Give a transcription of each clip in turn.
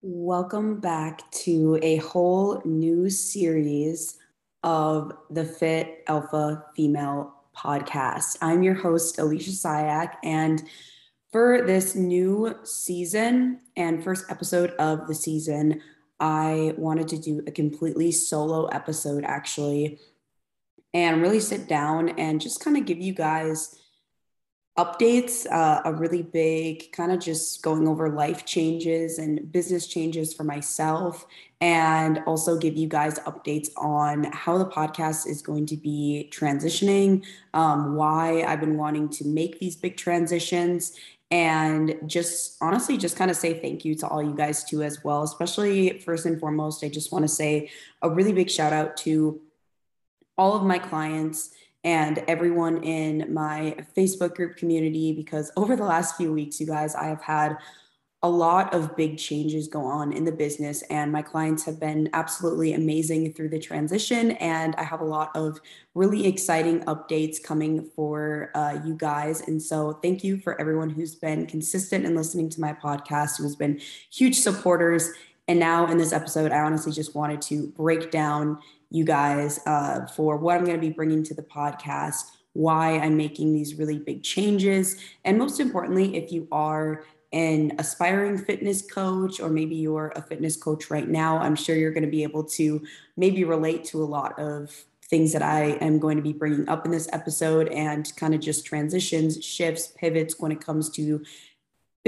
Welcome back to a whole new series of the Fit Alpha Female podcast. I'm your host, Alicia Syak, and for this new season and first episode of the season, I wanted to do a completely solo episode actually, and really sit down and just kind of give you guys updates, uh, a really big kind of just going over life changes and business changes for myself, and also give you guys updates on how the podcast is going to be transitioning, um, why I've been wanting to make these big transitions. And just honestly, just kind of say thank you to all you guys too, as well. Especially first and foremost, I just want to say a really big shout out to all of my clients and everyone in my Facebook group community because over the last few weeks, you guys, I have had a lot of big changes go on in the business, and my clients have been absolutely amazing through the transition. And I have a lot of really exciting updates coming for uh, you guys. And so, thank you for everyone who's been consistent in listening to my podcast, who's been huge supporters. And now, in this episode, I honestly just wanted to break down you guys uh, for what I'm going to be bringing to the podcast, why I'm making these really big changes, and most importantly, if you are an aspiring fitness coach or maybe you're a fitness coach right now, I'm sure you're going to be able to maybe relate to a lot of things that I am going to be bringing up in this episode and kind of just transitions, shifts, pivots when it comes to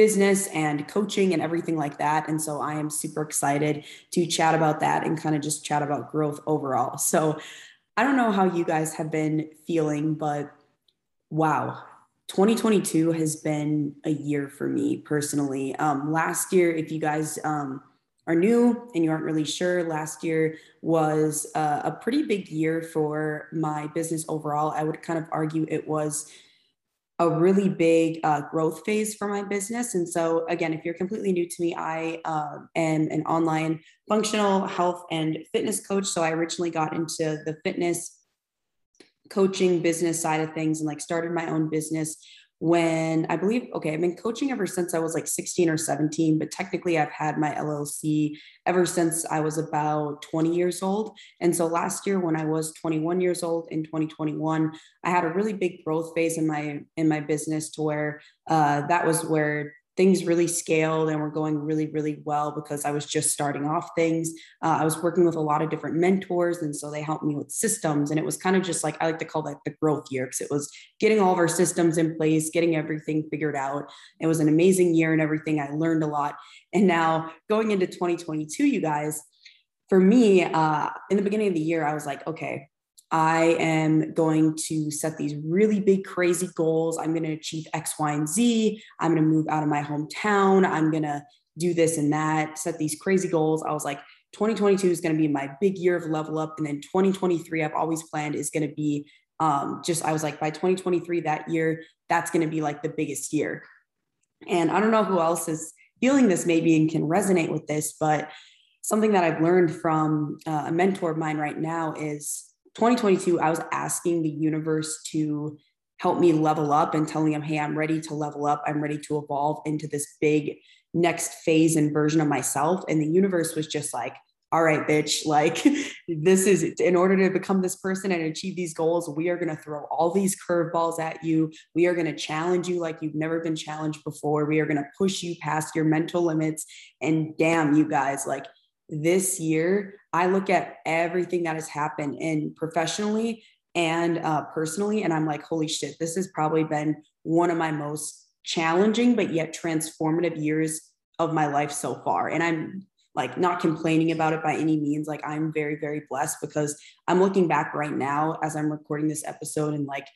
business and coaching and everything like that. And so I am super excited to chat about that and kind of just chat about growth overall. So I don't know how you guys have been feeling, but wow, 2022 has been a year for me personally. Um, last year, if you guys um, are new and you aren't really sure, last year was uh, a pretty big year for my business overall. I would kind of argue it was a really big uh, growth phase for my business. And so, again, if you're completely new to me, I uh, am an online functional health and fitness coach. So, I originally got into the fitness coaching business side of things and like started my own business when I believe, okay, I've been coaching ever since I was like 16 or 17, but technically I've had my LLC ever since I was about 20 years old. And so last year when I was 21 years old in 2021, I had a really big growth phase in my in my business to where uh, that was where things really scaled and were going really, really well because I was just starting off things. Uh, I was working with a lot of different mentors. And so they helped me with systems. And it was kind of just like, I like to call that the growth year because it was getting all of our systems in place, getting everything figured out. It was an amazing year and everything. I learned a lot. And now going into 2022, you guys, for me, uh, in the beginning of the year, I was like, okay, I am going to set these really big, crazy goals. I'm going to achieve X, Y, and Z. I'm going to move out of my hometown. I'm going to do this and that, set these crazy goals. I was like, 2022 is going to be my big year of level up. And then 2023, I've always planned is going to be um, just, I was like, by 2023, that year, that's going to be like the biggest year. And I don't know who else is feeling this maybe and can resonate with this, but something that I've learned from uh, a mentor of mine right now is 2022, I was asking the universe to help me level up and telling them, hey, I'm ready to level up. I'm ready to evolve into this big next phase and version of myself. And the universe was just like, all right, bitch, like this is in order to become this person and achieve these goals, we are going to throw all these curveballs at you. We are going to challenge you like you've never been challenged before. We are going to push you past your mental limits. And damn, you guys, like this year, I look at everything that has happened in professionally and uh, personally, and I'm like, holy shit, this has probably been one of my most challenging, but yet transformative years of my life so far. And I'm like not complaining about it by any means. Like I'm very, very blessed because I'm looking back right now as I'm recording this episode and like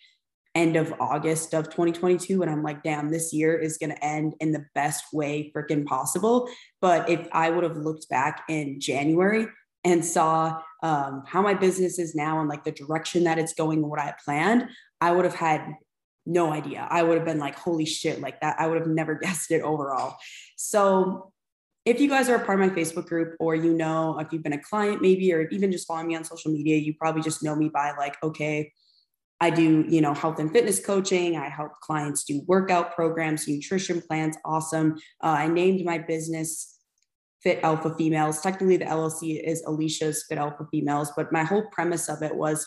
end of August of 2022. And I'm like, damn, this year is going to end in the best way freaking possible. But if I would have looked back in January and saw um, how my business is now and like the direction that it's going and what I planned, I would have had no idea. I would have been like, holy shit, like that. I would have never guessed it overall. So if you guys are a part of my Facebook group or you know, if you've been a client maybe, or even just following me on social media, you probably just know me by like, okay, I do, you know, health and fitness coaching. I help clients do workout programs, nutrition plans. Awesome. Uh, I named my business Fit Alpha Females. Technically, the LLC is Alicia's Fit Alpha Females, but my whole premise of it was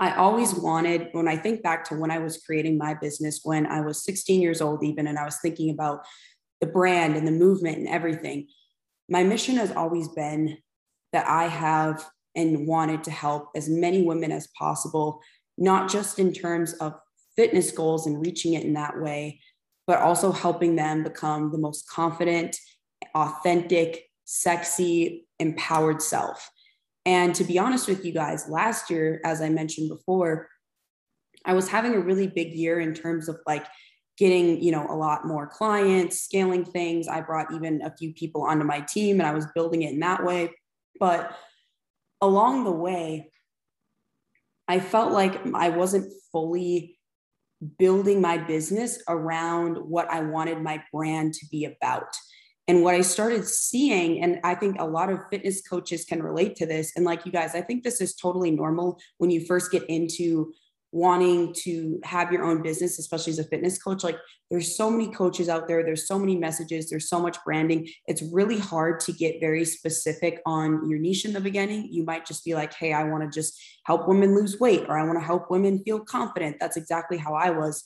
I always wanted, when I think back to when I was creating my business, when I was 16 years old, even, and I was thinking about the brand and the movement and everything, my mission has always been that I have and wanted to help as many women as possible, not just in terms of fitness goals and reaching it in that way, but also helping them become the most confident, authentic, sexy, empowered self. And to be honest with you guys, last year, as I mentioned before, I was having a really big year in terms of like getting, you know, a lot more clients, scaling things. I brought even a few people onto my team and I was building it in that way. But along the way, I felt like I wasn't fully building my business around what I wanted my brand to be about. And what I started seeing, and I think a lot of fitness coaches can relate to this. And like you guys, I think this is totally normal when you first get into wanting to have your own business, especially as a fitness coach. Like there's so many coaches out there, there's so many messages, there's so much branding. It's really hard to get very specific on your niche in the beginning. You might just be like, hey, I want to just help women lose weight or I want to help women feel confident. That's exactly how I was.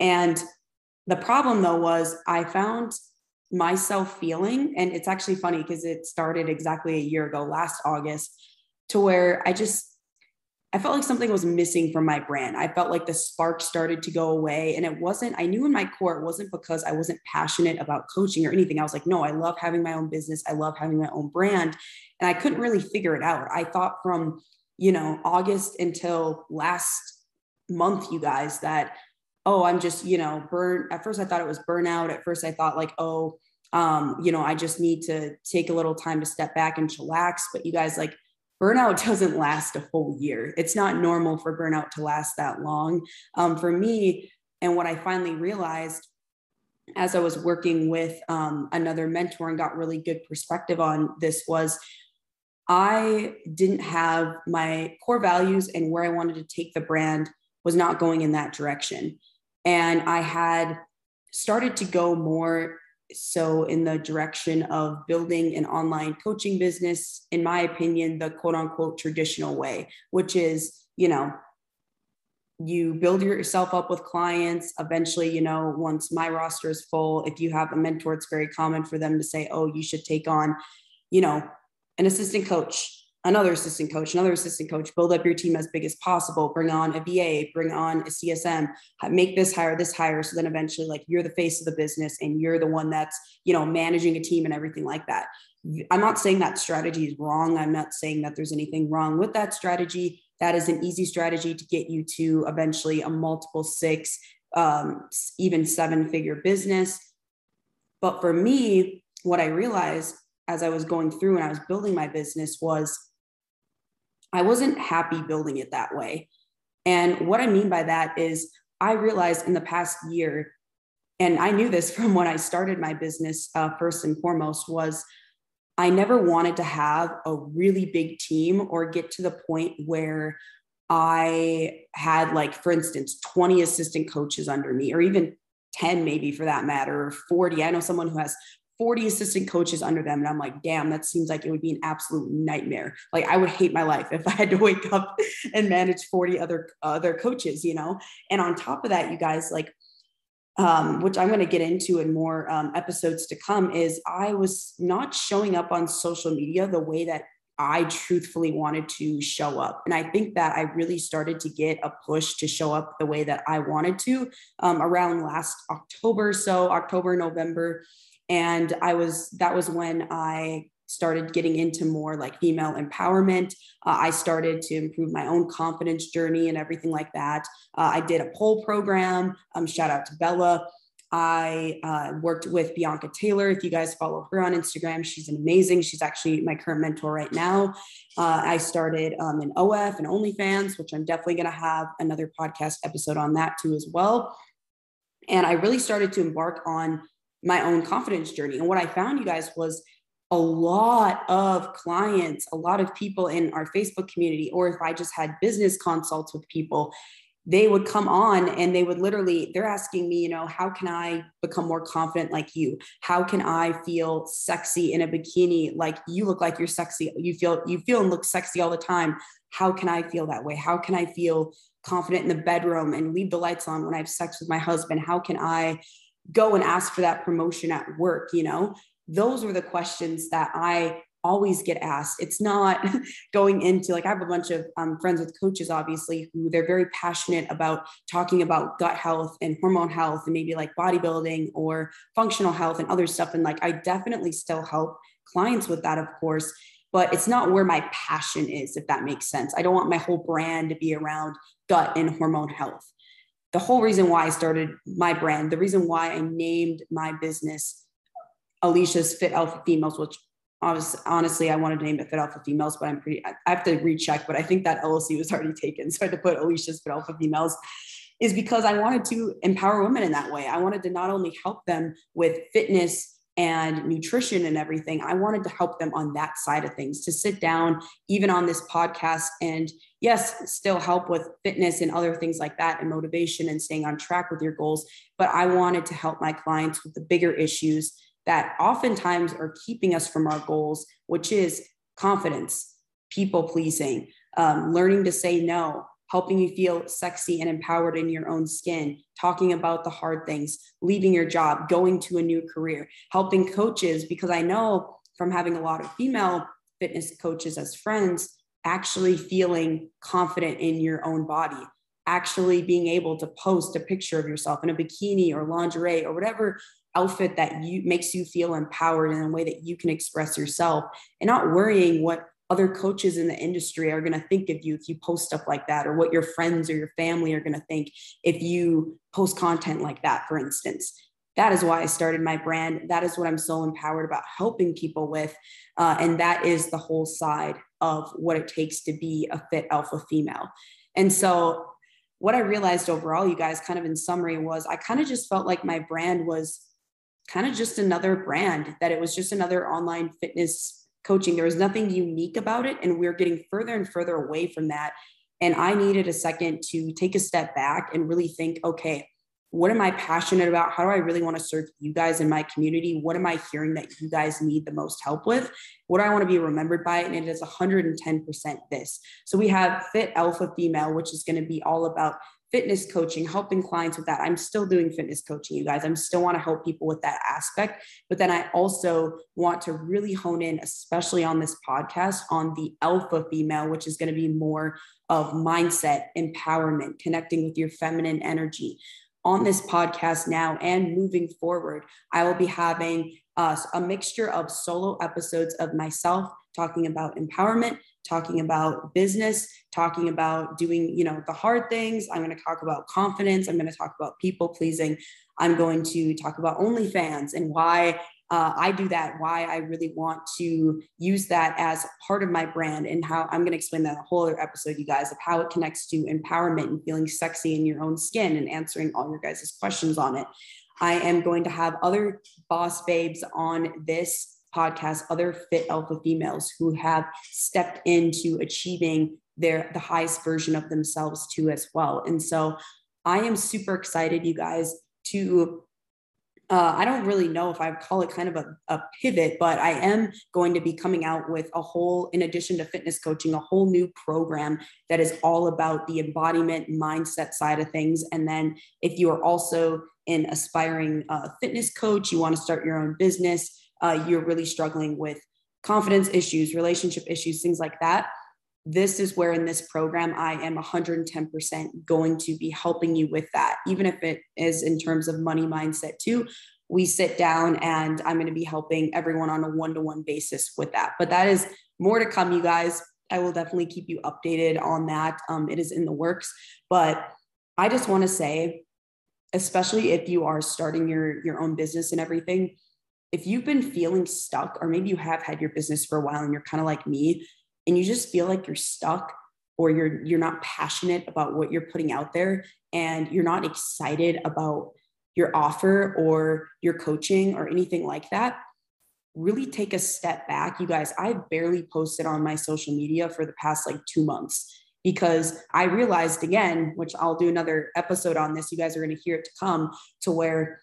And the problem though was I found myself feeling, and it's actually funny because it started exactly a year ago, last August, to where I just I felt like something was missing from my brand. I felt like the spark started to go away. And it wasn't, I knew in my core, it wasn't because I wasn't passionate about coaching or anything. I was like, no, I love having my own business. I love having my own brand. And I couldn't really figure it out. I thought from, you know, August until last month, you guys, that, oh, I'm just, you know, burn. At first, I thought it was burnout. At first, I thought like, oh, um, you know, I just need to take a little time to step back and chillax. But you guys, like, burnout doesn't last a whole year. It's not normal for burnout to last that long. Um, for me, and what I finally realized as I was working with um, another mentor and got really good perspective on this was I didn't have my core values and where I wanted to take the brand was not going in that direction. And I had started to go more so in the direction of building an online coaching business in my opinion the quote unquote traditional way which is you know you build yourself up with clients. Eventually you know once my roster is full if you have a mentor it's very common for them to say oh you should take on you know an assistant coach another assistant coach, another assistant coach, build up your team as big as possible, bring on a VA, bring on a CSM, make this hire, this hire. So then eventually like you're the face of the business and you're the one that's, you know, managing a team and everything like that. I'm not saying that strategy is wrong. I'm not saying that there's anything wrong with that strategy. That is an easy strategy to get you to eventually a multiple six, um, even seven figure business. But for me, what I realized as I was going through and I was building my business was I wasn't happy building it that way. And what I mean by that is, I realized in the past year, and I knew this from when I started my business, uh, first and foremost, was I never wanted to have a really big team or get to the point where I had, like, for instance, 20 assistant coaches under me, or even 10 maybe for that matter, or 40. I know someone who has 40 assistant coaches under them. And I'm like, damn, that seems like it would be an absolute nightmare. Like I would hate my life if I had to wake up and manage 40 other other coaches, you know? And on top of that, you guys, like, um, which I'm going to get into in more um, episodes to come, is I was not showing up on social media the way that I truthfully wanted to show up. And I think that I really started to get a push to show up the way that I wanted to um, around last October. So, October, November and i was that was when i started getting into more like female empowerment uh, i started to improve my own confidence journey and everything like that uh, i did a pole program um, shout out to bella I uh, worked with Bianca Taylor. If you guys follow her on Instagram, she's amazing. She's actually my current mentor right now. Uh, I started um, an OF and OnlyFans, which I'm definitely going to have another podcast episode on that too as well. And I really started to embark on my own confidence journey. And what I found, you guys, was a lot of clients, a lot of people in our Facebook community, or if I just had business consults with people, they would come on and they would literally they're asking me you know how can i become more confident like you? How can i feel sexy in a bikini? Like you look like you're sexy. You feel you feel and look sexy all the time. How can i feel that way? How can i feel confident in the bedroom and leave the lights on when i have sex with my husband? How can i go and ask for that promotion at work you know those were the questions that i always get asked. It's not going into like I have a bunch of um, friends with coaches, obviously, who they're very passionate about talking about gut health and hormone health and maybe like bodybuilding or functional health and other stuff. And like I definitely still help clients with that, of course. But it's not where my passion is, if that makes sense. I don't want my whole brand to be around gut and hormone health. The whole reason why I started my brand, the reason why I named my business Alicia's Fit Alpha Females, which was honestly, I wanted to name it Fit Alpha Females, but I'm pretty, I have to recheck, but I think that LLC was already taken. So I had to put Alicia's Fit Alpha Females is because I wanted to empower women in that way. I wanted to not only help them with fitness and nutrition and everything, I wanted to help them on that side of things to sit down, even on this podcast, and yes, still help with fitness and other things like that and motivation and staying on track with your goals. But I wanted to help my clients with the bigger issues that oftentimes are keeping us from our goals, which is confidence, people pleasing, um, learning to say no, helping you feel sexy and empowered in your own skin, talking about the hard things, leaving your job, going to a new career, helping coaches, because I know from having a lot of female fitness coaches as friends, actually feeling confident in your own body, actually being able to post a picture of yourself in a bikini or lingerie or whatever outfit that you makes you feel empowered in a way that you can express yourself and not worrying what other coaches in the industry are going to think of you if you post stuff like that or what your friends or your family are going to think if you post content like that for instance. That is why i started my brand. That is what i'm so empowered about helping people with uh, and that is the whole side of what it takes to be a fit alpha female. And so what i realized overall you guys kind of in summary was i kind of just felt like my brand was kind of just another brand, that it was just another online fitness coaching. There was nothing unique about it. And we are getting further and further away from that. And I needed a second to take a step back and really think, okay, what am I passionate about? How do I really want to serve you guys in my community? What am I hearing that you guys need the most help with? What do I want to be remembered by? And it is 110% this. So we have Fit Alpha Female, which is going to be all about fitness coaching, helping clients with that. I'm still doing fitness coaching, you guys. I'm still want to help people with that aspect. But then I also want to really hone in, especially on this podcast, on the alpha female, which is going to be more of mindset, empowerment, connecting with your feminine energy. On this podcast now and moving forward, I will be having uh, a mixture of solo episodes of myself talking about empowerment talking about business, talking about doing, you know, the hard things. I'm going to talk about confidence. I'm going to talk about people pleasing. I'm going to talk about OnlyFans and why uh, I do that, why I really want to use that as part of my brand, and how I'm going to explain that a whole other episode, you guys, of how it connects to empowerment and feeling sexy in your own skin and answering all your guys' questions on it. I am going to have other boss babes on this podcast other fit alpha females who have stepped into achieving their the highest version of themselves too as well and so i am super excited you guys to uh, I don't really know if I call it kind of a, a pivot, but I am going to be coming out with a whole, in addition to fitness coaching, a whole new program that is all about the embodiment mindset side of things. And then if you are also an aspiring uh, fitness coach, you want to start your own business, uh, you're really struggling with confidence issues, relationship issues, things like that. This is where in this program, I am 110% going to be helping you with that, even if it is in terms of money mindset too. We sit down and I'm going to be helping everyone on a one to one basis with that. But that is more to come, you guys. I will definitely keep you updated on that. Um, it is in the works. But I just want to say, especially if you are starting your, your own business and everything, if you've been feeling stuck, or maybe you have had your business for a while and you're kind of like me, and you just feel like you're stuck or you're you're not passionate about what you're putting out there and you're not excited about your offer or your coaching or anything like that really take a step back. You guys i've barely posted on my social media for the past like two months because I realized again, which I'll do another episode on this, you guys are going to hear it to come to where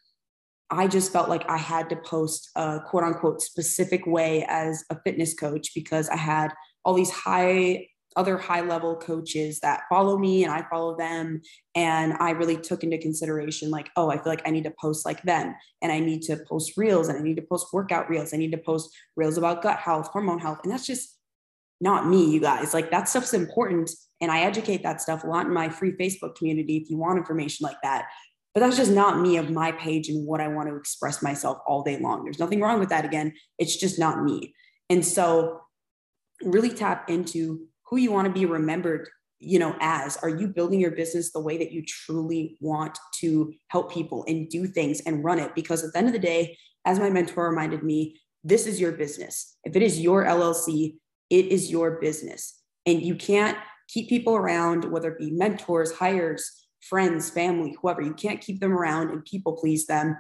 I just felt like I had to post a quote unquote specific way as a fitness coach because I had all these high other high level coaches that follow me and I follow them. And I really took into consideration, like, oh, I feel like I need to post like them and I need to post reels and I need to post workout reels. I need to post reels about gut health, hormone health. And that's just not me, you guys. Like that stuff's important. And I educate that stuff a lot in my free Facebook community if you want information like that. But that's just not me of my page and what I want to express myself all day long. There's nothing wrong with that. Again, it's just not me. And so really tap into who you want to be remembered you know as are you building your business the way that you truly want to help people and do things and run it because at the end of the day as my mentor reminded me this is your business if it is your llc it is your business and you can't keep people around whether it be mentors hires friends family whoever you can't keep them around and people please them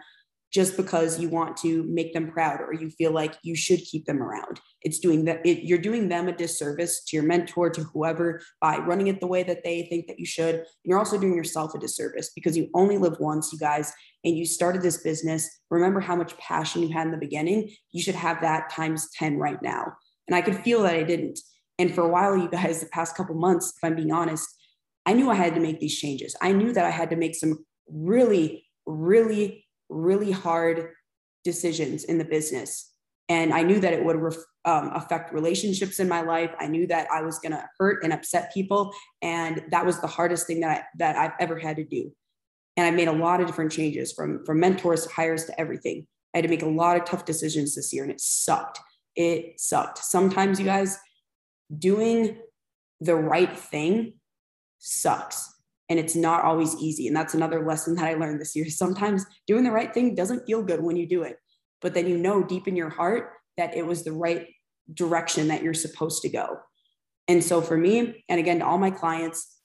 just because you want to make them proud or you feel like you should keep them around. It's doing that, it, you're doing them a disservice to your mentor, to whoever, by running it the way that they think that you should. And you're also doing yourself a disservice because you only live once, you guys, and you started this business. Remember how much passion you had in the beginning? You should have that times 10 right now. And I could feel that I didn't. And for a while, you guys, the past couple months, if I'm being honest, I knew I had to make these changes. I knew that I had to make some really, really really hard decisions in the business. And I knew that it would ref, um, affect relationships in my life. I knew that I was going to hurt and upset people. And that was the hardest thing that, I, that I've ever had to do. And I made a lot of different changes from, from mentors to hires to everything. I had to make a lot of tough decisions this year and it sucked. It sucked. Sometimes, you guys, doing the right thing sucks and it's not always easy. And that's another lesson that i learned this year. Sometimes doing the right thing doesn't feel good when you do it but then you know deep in your heart that it was the right direction that you're supposed to go. And so for me and again to all my clients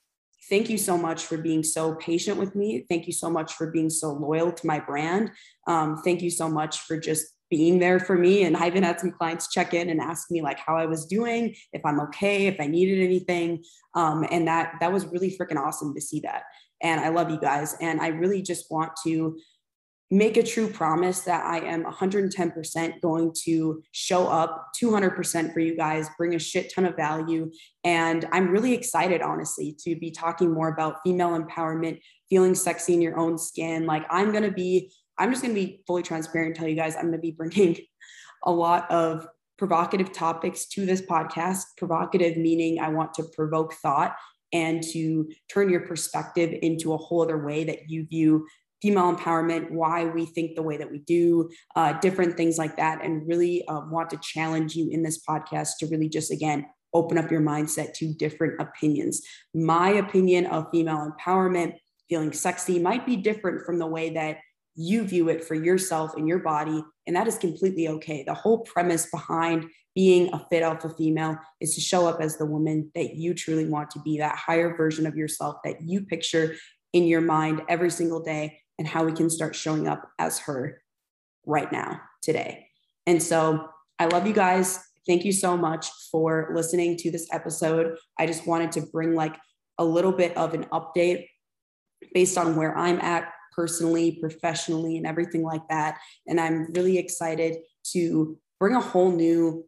thank you so much for being so patient with me. Thank you so much for being so loyal to my brand. Um, thank you so much for just being there for me. And I even had some clients check in and ask me like how I was doing, if I'm okay, if I needed anything. Um, and that that was really freaking awesome to see that. And I love you guys. And I really just want to make a true promise that I am 110% going to show up 200% for you guys, bring a shit ton of value. And I'm really excited, honestly, to be talking more about female empowerment, feeling sexy in your own skin. Like, I'm going to be I'm just going to be fully transparent and tell you guys I'm going to be bringing a lot of provocative topics to this podcast. Provocative meaning I want to provoke thought and to turn your perspective into a whole other way that you view female empowerment, why we think the way that we do, uh, different things like that, and really uh, want to challenge you in this podcast to really just, again, open up your mindset to different opinions. My opinion of female empowerment, feeling sexy, might be different from the way that you view it for yourself and your body. And that is completely okay. The whole premise behind being a fit alpha female is to show up as the woman that you truly want to be, that higher version of yourself that you picture in your mind every single day, and how we can start showing up as her right now, today. And so I love you guys. Thank you so much for listening to this episode. I just wanted to bring like a little bit of an update based on where I'm at personally, professionally, and everything like that. And I'm really excited to bring a whole new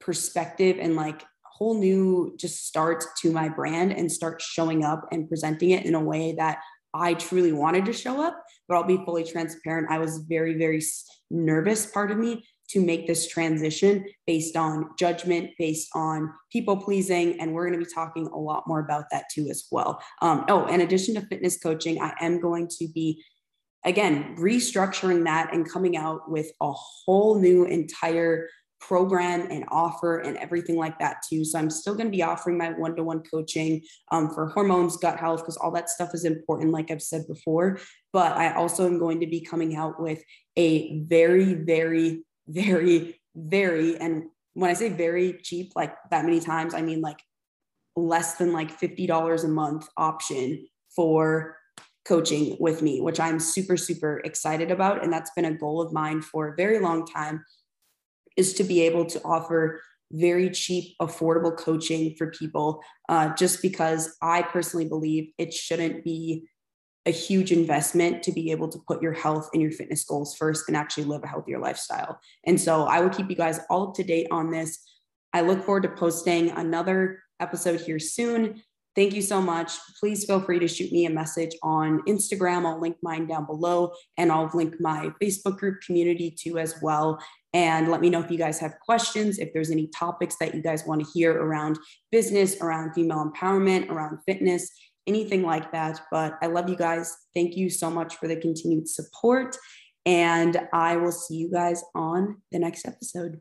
perspective and like whole new just start to my brand and start showing up and presenting it in a way that I truly wanted to show up, but I'll be fully transparent. I was very, very nervous, part of me, to make this transition based on judgment, based on people pleasing. And we're going to be talking a lot more about that too, as well. Um, oh, in addition to fitness coaching, I am going to be, again, restructuring that and coming out with a whole new entire program and offer and everything like that too. So I'm still going to be offering my one-to-one coaching um, for hormones, gut health, because all that stuff is important, like I've said before. But I also am going to be coming out with a very, very very, very, and when I say very cheap, like that many times, I mean like less than like $50 a month option for coaching with me, which I'm super, super excited about. And that's been a goal of mine for a very long time is to be able to offer very cheap, affordable coaching for people, uh, just because I personally believe it shouldn't be a huge investment to be able to put your health and your fitness goals first and actually live a healthier lifestyle. And so I will keep you guys all up to date on this. I look forward to posting another episode here soon. Thank you so much. Please feel free to shoot me a message on Instagram. I'll link mine down below and I'll link my Facebook group community too as well. And let me know if you guys have questions, if there's any topics that you guys want to hear around business, around female empowerment, around fitness, anything like that. But I love you guys. Thank you so much for the continued support. And I will see you guys on the next episode.